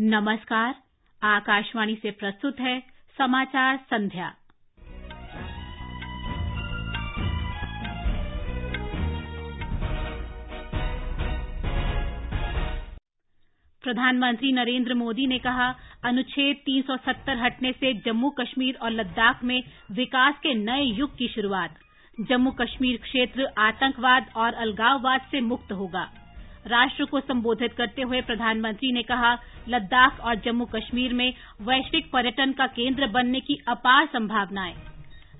नमस्कार, आकाशवाणी से प्रस्तुत है समाचार संध्या। प्रधानमंत्री नरेंद्र मोदी ने कहा, अनुच्छेद 370 हटने से जम्मू कश्मीर और लद्दाख में विकास के नए युग की शुरुआत। जम्मू कश्मीर क्षेत्र आतंकवाद और अलगाववाद से मुक्त होगा। राष्ट्र को संबोधित करते हुए प्रधानमंत्री ने कहा, लद्दाख और जम्मू कश्मीर में वैश्विक पर्यटन का केंद्र बनने की अपार संभावनाएँ।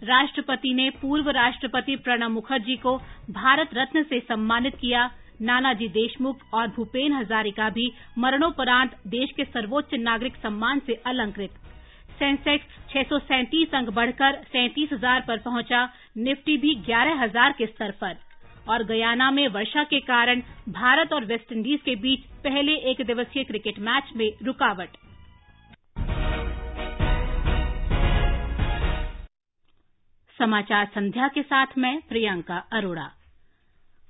राष्ट्रपति ने पूर्व राष्ट्रपति प्रणब मुखर्जी को भारत रत्न से सम्मानित किया। नानाजी देशमुख और भूपेन हजारिका भी मरणोपरांत देश के सर्वोच्च नागरिक सम्मान से अलंकृत। सेंसेक्स छह अंक बढ़कर सैंतीस हज़ार पर पहुँचा। निफ्टी भी ग्यारह हज़ार के स्तर पर। और गयाना में वर्षा के कारण भारत और वेस्टइंडीज के बीच पहले एक दिवसीय क्रिकेट मैच में रुकावट। समाचार संध्या के साथ मैं प्रियंका अरोड़ा।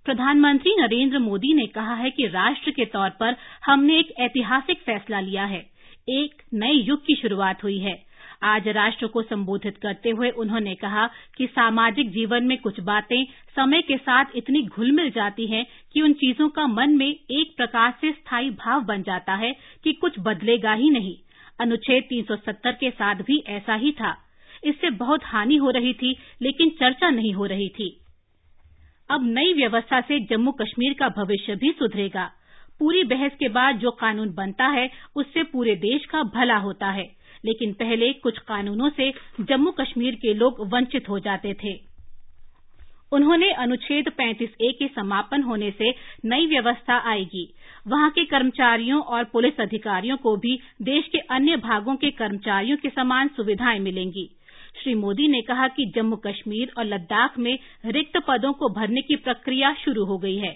प्रधानमंत्री नरेंद्र मोदी ने कहा है कि राष्ट्र के तौर पर हमने एक ऐतिहासिक फैसला लिया है। एक नए युग की शुरुआत हुई है। आज राष्ट्र को संबोधित करते हुए उन्होंने कहा कि सामाजिक जीवन में कुछ बातें समय के साथ इतनी घुल मिल जाती हैं कि उन चीज़ों का मन में एक प्रकार से स्थायी भाव बन जाता है कि कुछ बदलेगा ही नहीं। अनुच्छेद 370 के साथ भी ऐसा ही था। इससे बहुत हानि हो रही थी, लेकिन चर्चा नहीं हो रही थी। अब नई व्यवस्था से जम्मू कश्मीर का भविष्य भी सुधरेगा। पूरी बहस के बाद जो कानून बनता है, उससे पूरे देश का भला होता है। लेकिन पहले कुछ कानूनों से जम्मू कश्मीर के लोग वंचित हो जाते थे। उन्होंने अनुच्छेद 35 ए के समापन होने से नई व्यवस्था आएगी। वहाँ के कर्मचारियों और पुलिस अधिकारियों को भी देश के अन्य भागों के कर्मचारियों के समान सुविधाएँ मिलेंगी। श्री मोदी ने कहा कि जम्मू कश्मीर और लद्दाख में रिक्त पदों को भरने की प्रक्रिया शुरू हो गई है।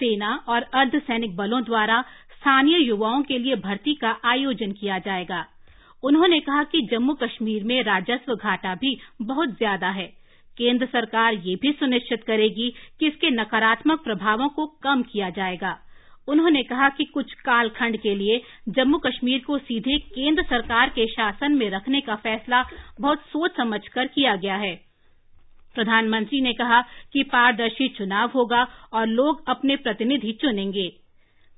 सेना और अर्धसैनिक बलों द्वारा स्थानीय युवाओं के लिए भर्ती का आयोजन किया जाएगा। उन्होंने कहा कि जम्मू कश्मीर में राजस्व घाटा भी बहुत ज़्यादा है। केंद्र सरकार ये भी सुनिश्चित करेगी कि इसके नकारात्मक प्रभावों को कम किया जाएगा। उन्होंने कहा कि कुछ कालखंड के लिए जम्मू कश्मीर को सीधे केंद्र सरकार के शासन में रखने का फैसला बहुत सोच समझकर किया गया है। प्रधानमंत्री ने कहा कि पारदर्शी चुनाव होगा और लोग अपने प्रतिनिधि चुनेंगे।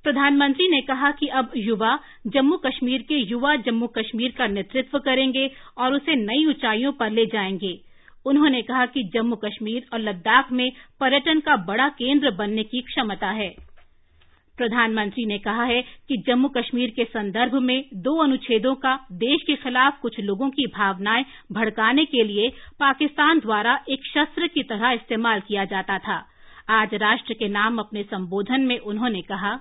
प्रधानमंत्री ने कहा कि अब युवा जम्मू कश्मीर के युवा जम्मू कश्मीर का नेतृत्व करेंगे और उसे नई ऊंचाइयों पर ले जाएँगे। उन्होंने कहा कि जम्मू कश्मीर और लद्दाख में पर्यटन का बड़ा केंद्र बनने की क्षमता है। प्रधानमंत्री ने कहा है कि जम्मू कश्मीर के संदर्भ में दो अनुच्छेदों का देश के खिलाफ कुछ लोगों की भावनाएँ भड़काने के लिए पाकिस्तान द्वारा एक शस्त्र की तरह इस्तेमाल किया जाता था। आज राष्ट्र के नाम अपने संबोधन में उन्होंने कहा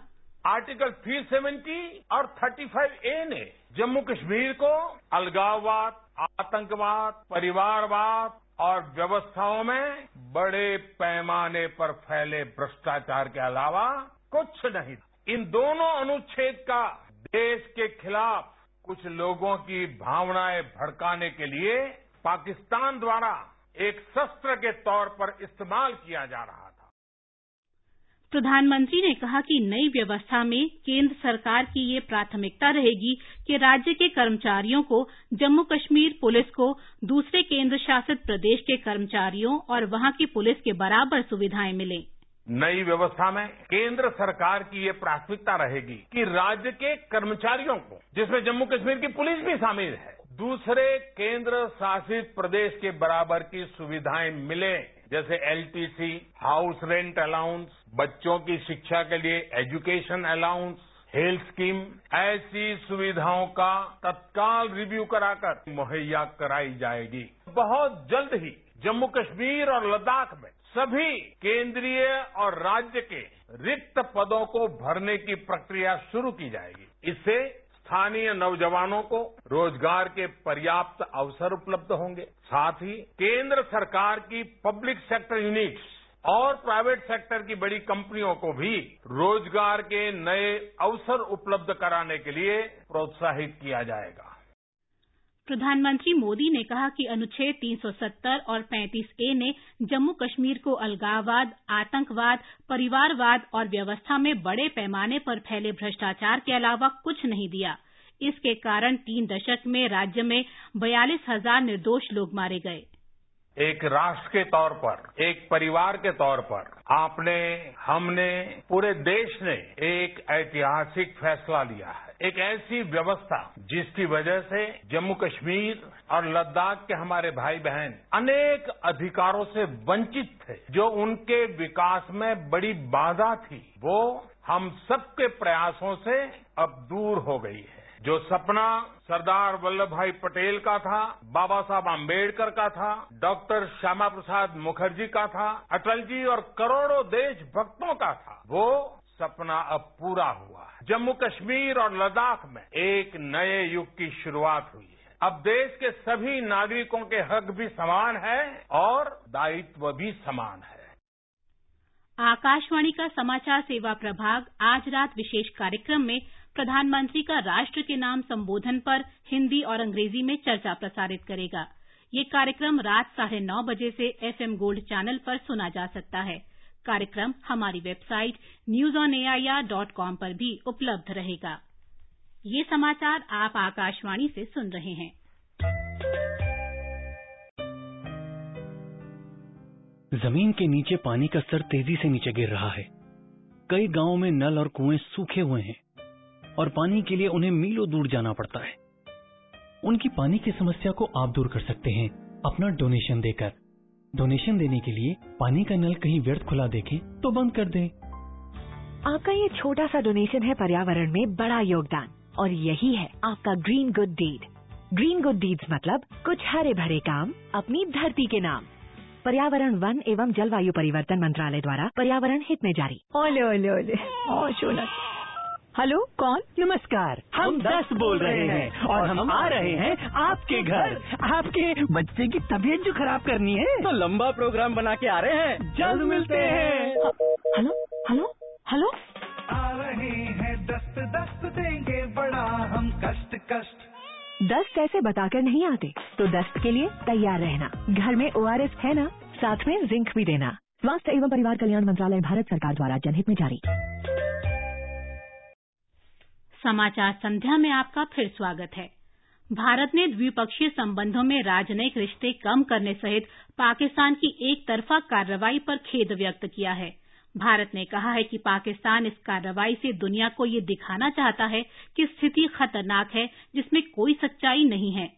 आर्टिकल 370 और 35 ए ने जम्मू कश्मीर को अलगाववाद, आतंकवाद, परिवारवाद और व्यवस्थाओं में बड़े पैमाने पर फैले भ्रष्टाचार के अलावा कुछ नहीं था। इन दोनों अनुच्छेद का देश के खिलाफ कुछ लोगों की भावनाएँ भड़काने के लिए पाकिस्तान द्वारा एक शस्त्र के तौर पर इस्तेमाल किया जा रहा था। प्रधानमंत्री ने कहा कि नई व्यवस्था में केंद्र सरकार की ये प्राथमिकता रहेगी कि राज्य के कर्मचारियों को जम्मू कश्मीर पुलिस को दूसरे केंद्र शासित प्रदेश के कर्मचारियों और वहाँ की पुलिस के बराबर सुविधाएँ मिलें। नई व्यवस्था में केंद्र सरकार की ये प्राथमिकता रहेगी कि राज्य के कर्मचारियों को, जिसमें जम्मू कश्मीर की पुलिस भी शामिल है, दूसरे केंद्र शासित प्रदेश के बराबर की सुविधाएँ मिले। जैसे एलटीसी हाउस रेंट अलाउंस बच्चों की शिक्षा के लिए एजुकेशन अलाउंस हेल्थ स्कीम ऐसी सुविधाओं का तत्काल रिव्यू कराकर मुहैया कराई जाएगी। बहुत जल्द ही जम्मू कश्मीर और लद्दाख में सभी केंद्रीय और राज्य के रिक्त पदों को भरने की प्रक्रिया शुरू की जाएगी। इससे स्थानीय नौजवानों को रोज़गार के पर्याप्त अवसर उपलब्ध होंगे। साथ ही केन्द्र सरकार की पब्लिक सेक्टर यूनिट्स और प्राइवेट सेक्टर की बड़ी कंपनियों को भी रोज़गार के नए अवसर उपलब्ध कराने के लिए प्रोत्साहित किया जाएगा। प्रधानमंत्री मोदी ने कहा कि अनुच्छेद 370 और 35 ए ने जम्मू कश्मीर को अलगाववाद, आतंकवाद, परिवारवाद और व्यवस्था में बड़े पैमाने पर फैले भ्रष्टाचार के अलावा कुछ नहीं दिया। इसके कारण तीन दशक में राज्य में बयालीस हज़ार निर्दोष लोग मारे गए। एक राष्ट्र के तौर पर, एक परिवार के तौर पर, आपने, हमने, पूरे देश ने एक ऐतिहासिक फैसला लिया है। एक ऐसी व्यवस्था जिसकी वजह से जम्मू कश्मीर और लद्दाख के हमारे भाई बहन अनेक अधिकारों से वंचित थे। जो उनके विकास में बड़ी बाधा थी, वो हम सबके प्रयासों से अब दूर हो गई है। जो सपना सरदार वल्लभ भाई पटेल का था, बाबा साहब आम्बेडकर का था, डॉक्टर श्यामा प्रसाद मुखर्जी का था अटल जी और करोड़ों देशभक्तों का था, वो सपना अब पूरा हुआ है। जम्मू कश्मीर और लद्दाख में एक नए युग की शुरुआत हुई है। अब देश के सभी नागरिकों के हक भी समान है और दायित्व भी समान है। आकाशवाणी का समाचार सेवा प्रभाग आज रात विशेष कार्यक्रम में प्रधानमंत्री का राष्ट्र के नाम संबोधन पर हिंदी और अंग्रेज़ी में चर्चा प्रसारित करेगा। ये कार्यक्रम रात साढ़े नौ बजे से एफएम गोल्ड चैनल पर सुना जा सकता है। कार्यक्रम हमारी website news on AIR dot com पर भी उपलब्ध रहेगा। ये समाचार आप आकाशवाणी से सुन रहे हैं। ज़मीन के नीचे पानी का स्तर तेज़ी से नीचे गिर रहा है। कई गाँवों में नल और कुएँ सूखे हुए हैं। और पानी के लिए उन्हें मीलों दूर जाना पड़ता है। उनकी पानी की समस्या को आप दूर कर सकते हैं अपना डोनेशन देकर। डोनेशन देने के लिए पानी का नल कहीं व्यर्थ खुला देखें तो बंद कर दें। आपका ये छोटा सा डोनेशन है पर्यावरण में बड़ा योगदान और यही है आपका green good deed green good deeds मतलब कुछ हरे भरे काम अपनी धरती के नाम। पर्यावरण वन एवं जलवायु परिवर्तन मंत्रालय द्वारा पर्यावरण हित में जारी। ओले ओले ओले। ओ हेलो कौन? नमस्कार। हम दस बोल रहे हैं और हम आ रहे हैं आपके घर। आपके बच्चे की तबीयत जो खराब करनी है। तो लंबा प्रोग्राम बना के आ रहे हैं। जल्द मिलते हैं। Hello hello hello. आ रहे हैं दस्त दस्त देंगे बड़ा हम कष्ट कष्ट। दस्त ऐसे बताकर नहीं आते तो दस्त के लिए तैयार रहना। घर में ओआरएस है ना साथ में जिंक भी देना। स्वास्थ्य एवं परिवार कल्याण मंत्रालय भारत सरकार द्वारा जनहित में जारी। समाचार संध्या में आपका फिर स्वागत है। भारत ने द्विपक्षीय संबंधों में राजनयिक रिश्ते कम करने सहित पाकिस्तान की एक तरफा कार्रवाई पर खेद व्यक्त किया है। भारत ने कहा है कि पाकिस्तान इस कार्रवाई से दुनिया को ये दिखाना चाहता है कि स्थिति खतरनाक है, जिसमें कोई सच्चाई नहीं है।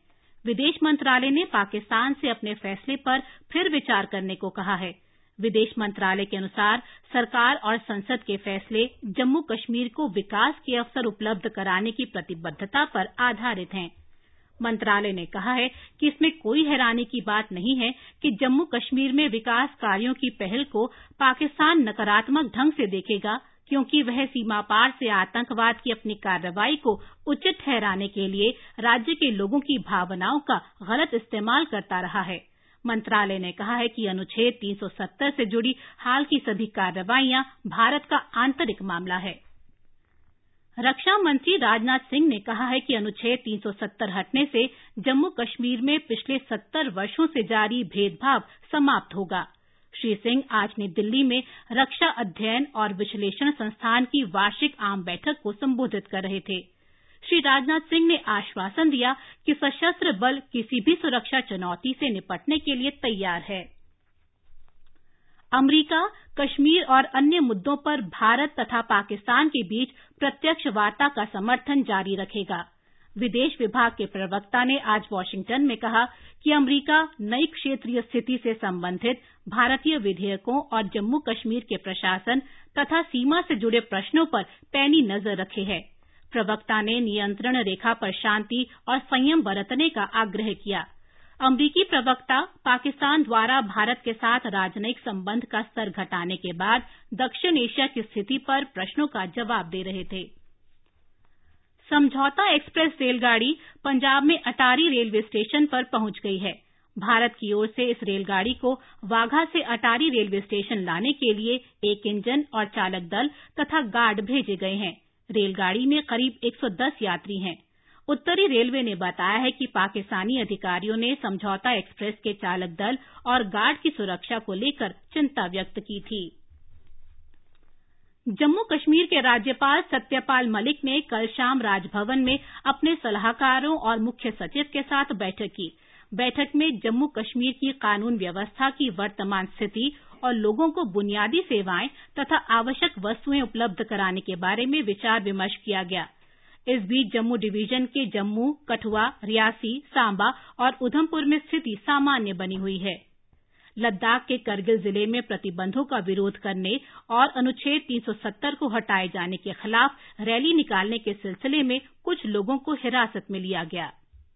विदेश मंत्रालय ने पाकिस्तान से अपने फैसले पर फिर विचार करने को कहा है। विदेश मंत्रालय के अनुसार सरकार और संसद के फैसले जम्मू कश्मीर को विकास के अवसर उपलब्ध कराने की प्रतिबद्धता पर आधारित हैं। मंत्रालय ने कहा है कि इसमें कोई हैरानी की बात नहीं है कि जम्मू कश्मीर में विकास कार्यों की पहल को पाकिस्तान नकारात्मक ढंग से देखेगा, क्योंकि वह सीमा पार से आतंकवाद की अपनी कार्रवाई को उचित ठहराने के लिए राज्य के लोगों की भावनाओं का गलत इस्तेमाल करता रहा है। मंत्रालय ने कहा है कि अनुच्छेद 370 से जुड़ी हाल की सभी कार्रवाइयाँ भारत का आंतरिक मामला है। रक्षा मंत्री राजनाथ सिंह ने कहा है कि अनुच्छेद 370 हटने से जम्मू कश्मीर में पिछले 70 वर्षों से जारी भेदभाव समाप्त होगा। श्री सिंह आज नई दिल्ली में रक्षा अध्ययन और विश्लेषण संस्थान की वार्षिक आम बैठक को संबोधित कर रहे थे। श्री राजनाथ सिंह ने आश्वासन दिया कि सशस्त्र बल किसी भी सुरक्षा चुनौती से निपटने के लिए तैयार है। अमरीका, कश्मीर और अन्य मुद्दों पर भारत तथा पाकिस्तान के बीच प्रत्यक्ष वार्ता का समर्थन जारी रखेगा। विदेश विभाग के प्रवक्ता ने आज वाशिंगटन में कहा कि अमरीका नई क्षेत्रीय स्थिति से संबंधित भारतीय विधेयकों और जम्मू कश्मीर के प्रशासन तथा सीमा से जुड़े प्रश्नों पर पैनी नज़र रखे है। प्रवक्ता ने नियंत्रण रेखा पर शांति और संयम बरतने का आग्रह किया। अमरीकी प्रवक्ता पाकिस्तान द्वारा भारत के साथ राजनयिक संबंध का स्तर घटाने के बाद दक्षिण एशिया की स्थिति पर प्रश्नों का जवाब दे रहे थे। समझौता एक्सप्रेस रेलगाड़ी पंजाब में अटारी रेलवे स्टेशन पर पहुँच गई है। भारत की ओर से इस रेलगाड़ी को वाघा से अटारी रेलवे स्टेशन लाने के लिए एक इंजन और चालक दल तथा गार्ड भेजे गए हैं। रेलगाड़ी में करीब 110 यात्री हैं। उत्तरी रेलवे ने बताया है कि पाकिस्तानी अधिकारियों ने समझौता एक्सप्रेस के चालक दल और गार्ड की सुरक्षा को लेकर चिंता व्यक्त की थी। जम्मू कश्मीर के राज्यपाल सत्यपाल मलिक ने कल शाम राजभवन में अपने सलाहकारों और मुख्य सचिव के साथ बैठक की। बैठक में जम्मू कश्मीर की कानून व्यवस्था की वर्तमान स्थिति लोगों को बुनियादी सेवाएँ तथा आवश्यक वस्तुएँ उपलब्ध कराने के बारे में विचार विमर्श किया गया। इस बीच जम्मू डिवीज़न के जम्मू, कठुआ, रियासी, सांबा और उधमपुर में स्थिति सामान्य बनी हुई है। लद्दाख के करगिल ज़िले में प्रतिबंधों का विरोध करने और अनुच्छेद 370 को हटाए जाने के खिलाफ रैली निकालने के सिलसिले में कुछ लोगों को हिरासत में लिया गया।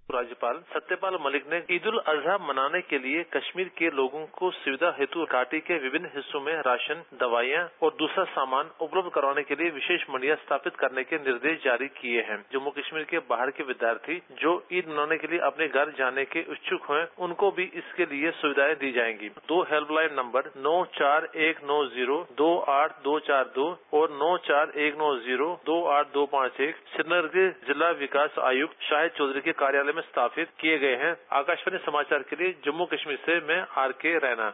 राज्यपाल सत्यपाल मलिक ने ईद उल अजहा मनाने के लिए कश्मीर के लोगों को सुविधा हेतु घाटी के विभिन्न हिस्सों में राशन, दवाइयाँ और दूसरा सामान उपलब्ध करवाने के लिए विशेष मंडियाँ स्थापित करने के निर्देश जारी किए हैं। जम्मू कश्मीर के बाहर के विद्यार्थी जो ईद मनाने के लिए अपने घर जाने के इच्छुक हैं, उनको भी इसके लिए सुविधाएँ दी जाएँगी। दो हेल्पलाइन नंबर नौ चार एक नौ ज़ीरो दो आठ दो चार दो और नौ चार एक नौ ज़ीरो दो आठ दो पाँच एक श्रीनगर के जिला विकास आयुक्त शाहिद चौधरी के कार्यालय में स्थापित किए गए हैं। आकाशवाणी समाचार के लिए जम्मू कश्मीर से मैं आर के रैना।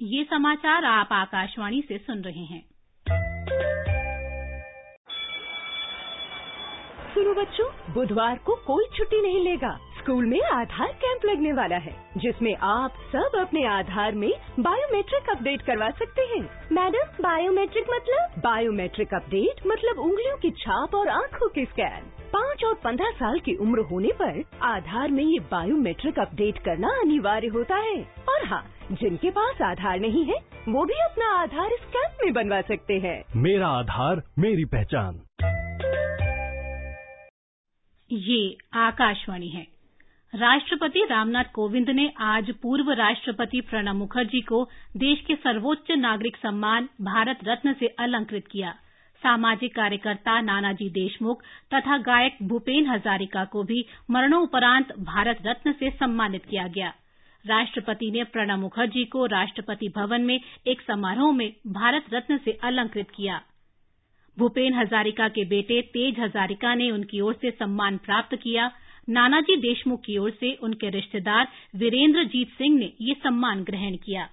ये समाचार आप आकाशवाणी से सुन रहे हैं। सुनो बच्चों बुधवार को कोई छुट्टी नहीं लेगा। स्कूल में आधार कैंप लगने वाला है जिसमें आप सब अपने आधार में बायोमेट्रिक अपडेट करवा सकते हैं। मैडम बायोमेट्रिक मतलब? बायोमेट्रिक अपडेट मतलब उंगलियों की छाप और आँखों की स्कैन। पाँच और पंद्रह साल की उम्र होने पर आधार में ये बायोमेट्रिक अपडेट करना अनिवार्य होता है। और हाँ जिनके पास आधार नहीं है वो भी अपना आधार इस कैंप में बनवा सकते हैं। मेरा आधार मेरी पहचान। ये आकाशवाणी है। राष्ट्रपति रामनाथ कोविंद ने आज पूर्व राष्ट्रपति प्रणब मुखर्जी को देश के सर्वोच्च नागरिक सम्मान भारत रत्न से अलंकृत किया। सामाजिक कार्यकर्ता नानाजी देशमुख तथा गायक भूपेन हजारिका को भी मरणोपरांत भारत रत्न से सम्मानित किया गया। राष्ट्रपति ने प्रणब मुखर्जी को राष्ट्रपति भवन में एक समारोह में भारत रत्न से अलंकृत किया। भूपेन हजारिका के बेटे तेज हजारिका ने उनकी ओर से सम्मान प्राप्त किया। नानाजी देशमुख की ओर से उनके रिश्तेदार वीरेंद्रजीत सिंह ने ये सम्मान ग्रहण किया।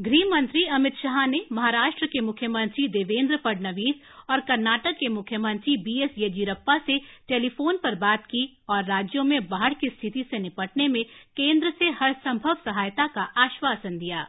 गृह मंत्री अमित शाह ने महाराष्ट्र के मुख्यमंत्री देवेंद्र फडणवीस और कर्नाटक के मुख्यमंत्री बीएस येदियुरप्पा से टेलीफोन पर बात की और राज्यों में बाढ़ की स्थिति से निपटने में केंद्र से हर संभव सहायता का आश्वासन दिया।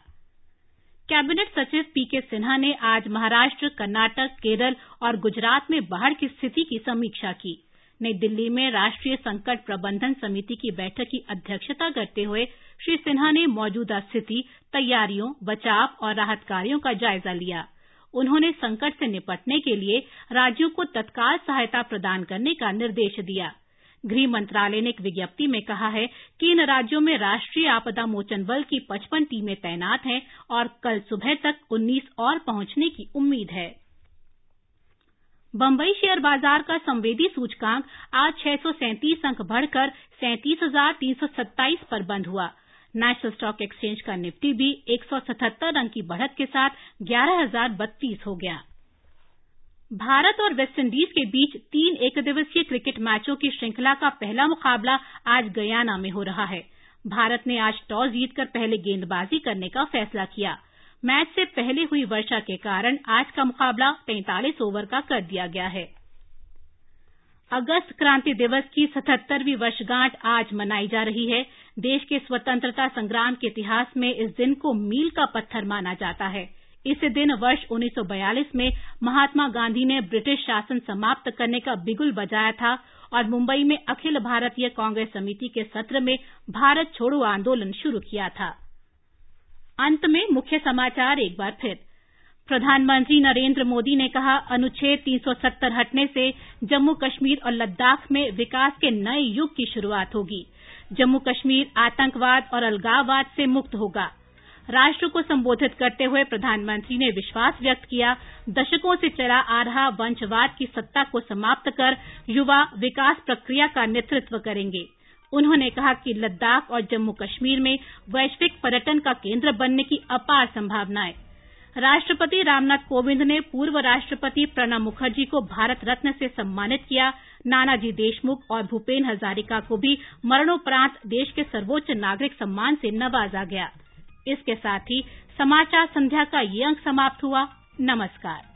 कैबिनेट सचिव पीके सिन्हा ने आज महाराष्ट्र, कर्नाटक, केरल और गुजरात में बाढ़ की स्थिति की समीक्षा की। नई दिल्ली में राष्ट्रीय संकट प्रबंधन समिति की बैठक की अध्यक्षता करते हुए श्री सिन्हा ने मौजूदा स्थिति, तैयारियों, बचाव और राहत कार्यों का जायजा लिया। उन्होंने संकट से निपटने के लिए राज्यों को तत्काल सहायता प्रदान करने का निर्देश दिया। गृह मंत्रालय ने एक विज्ञप्ति में कहा है कि इन राज्यों में राष्ट्रीय आपदा मोचन बल की पचपन टीमें तैनात हैं और कल सुबह तक उन्नीस और पहुँचने की उम्मीद है। बंबई शेयर बाज़ार का संवेदी सूचकांक आज छह सौ सैंतीस अंक बढ़कर सैंतीस हज़ार तीन सौ सत्ताईस पर बंद हुआ। नेशनल स्टॉक एक्सचेंज का निफ्टी भी एक सौ सतहत्तर अंक की बढ़त के साथ ग्यारह हज़ार बत्तीस हो गया। भारत और वेस्टइंडीज के बीच तीन एकदिवसीय क्रिकेट मैचों की श्रृंखला का पहला मुकाबला आज गयाना में हो रहा है। भारत ने आज टॉस जीतकर पहले गेंदबाजी करने का फैसला किया। मैच से पहले हुई वर्षा के कारण आज का मुकाबला तैंतालीस ओवर का कर दिया गया है। अगस्त क्रांति दिवस की सतहत्तरवीं वर्षगांठ आज मनाई जा रही है। देश के स्वतंत्रता संग्राम के इतिहास में इस दिन को मील का पत्थर माना जाता है। इस दिन वर्ष 1942 में महात्मा गांधी ने ब्रिटिश शासन समाप्त करने का बिगुल बजाया था और मुंबई में अखिल भारतीय कांग्रेस समिति के सत्र में भारत छोड़ो आंदोलन शुरू किया था। अंत में मुख्य समाचार एक बार फिर। प्रधानमंत्री नरेंद्र मोदी ने कहा, अनुच्छेद 370 हटने से जम्मू कश्मीर और लद्दाख में विकास के नए युग की शुरुआत होगी। जम्मू कश्मीर आतंकवाद और अलगाववाद से मुक्त होगा। राष्ट्र को संबोधित करते हुए प्रधानमंत्री ने विश्वास व्यक्त किया, दशकों से चला आ रहा वंशवाद की सत्ता को समाप्त कर युवा विकास प्रक्रिया का नेतृत्व करेंगे। उन्होंने कहा कि लद्दाख और जम्मू कश्मीर में वैश्विक पर्यटन का केंद्र बनने की अपार संभावनाएँ। राष्ट्रपति रामनाथ कोविंद ने पूर्व राष्ट्रपति प्रणब मुखर्जी को भारत रत्न से सम्मानित किया। नानाजी देशमुख और भूपेन हजारिका को भी मरणोपरांत देश के सर्वोच्च नागरिक सम्मान से नवाजा गया। इसके साथ ही समाचार संध्या का ये अंक समाप्त हुआ। नमस्कार।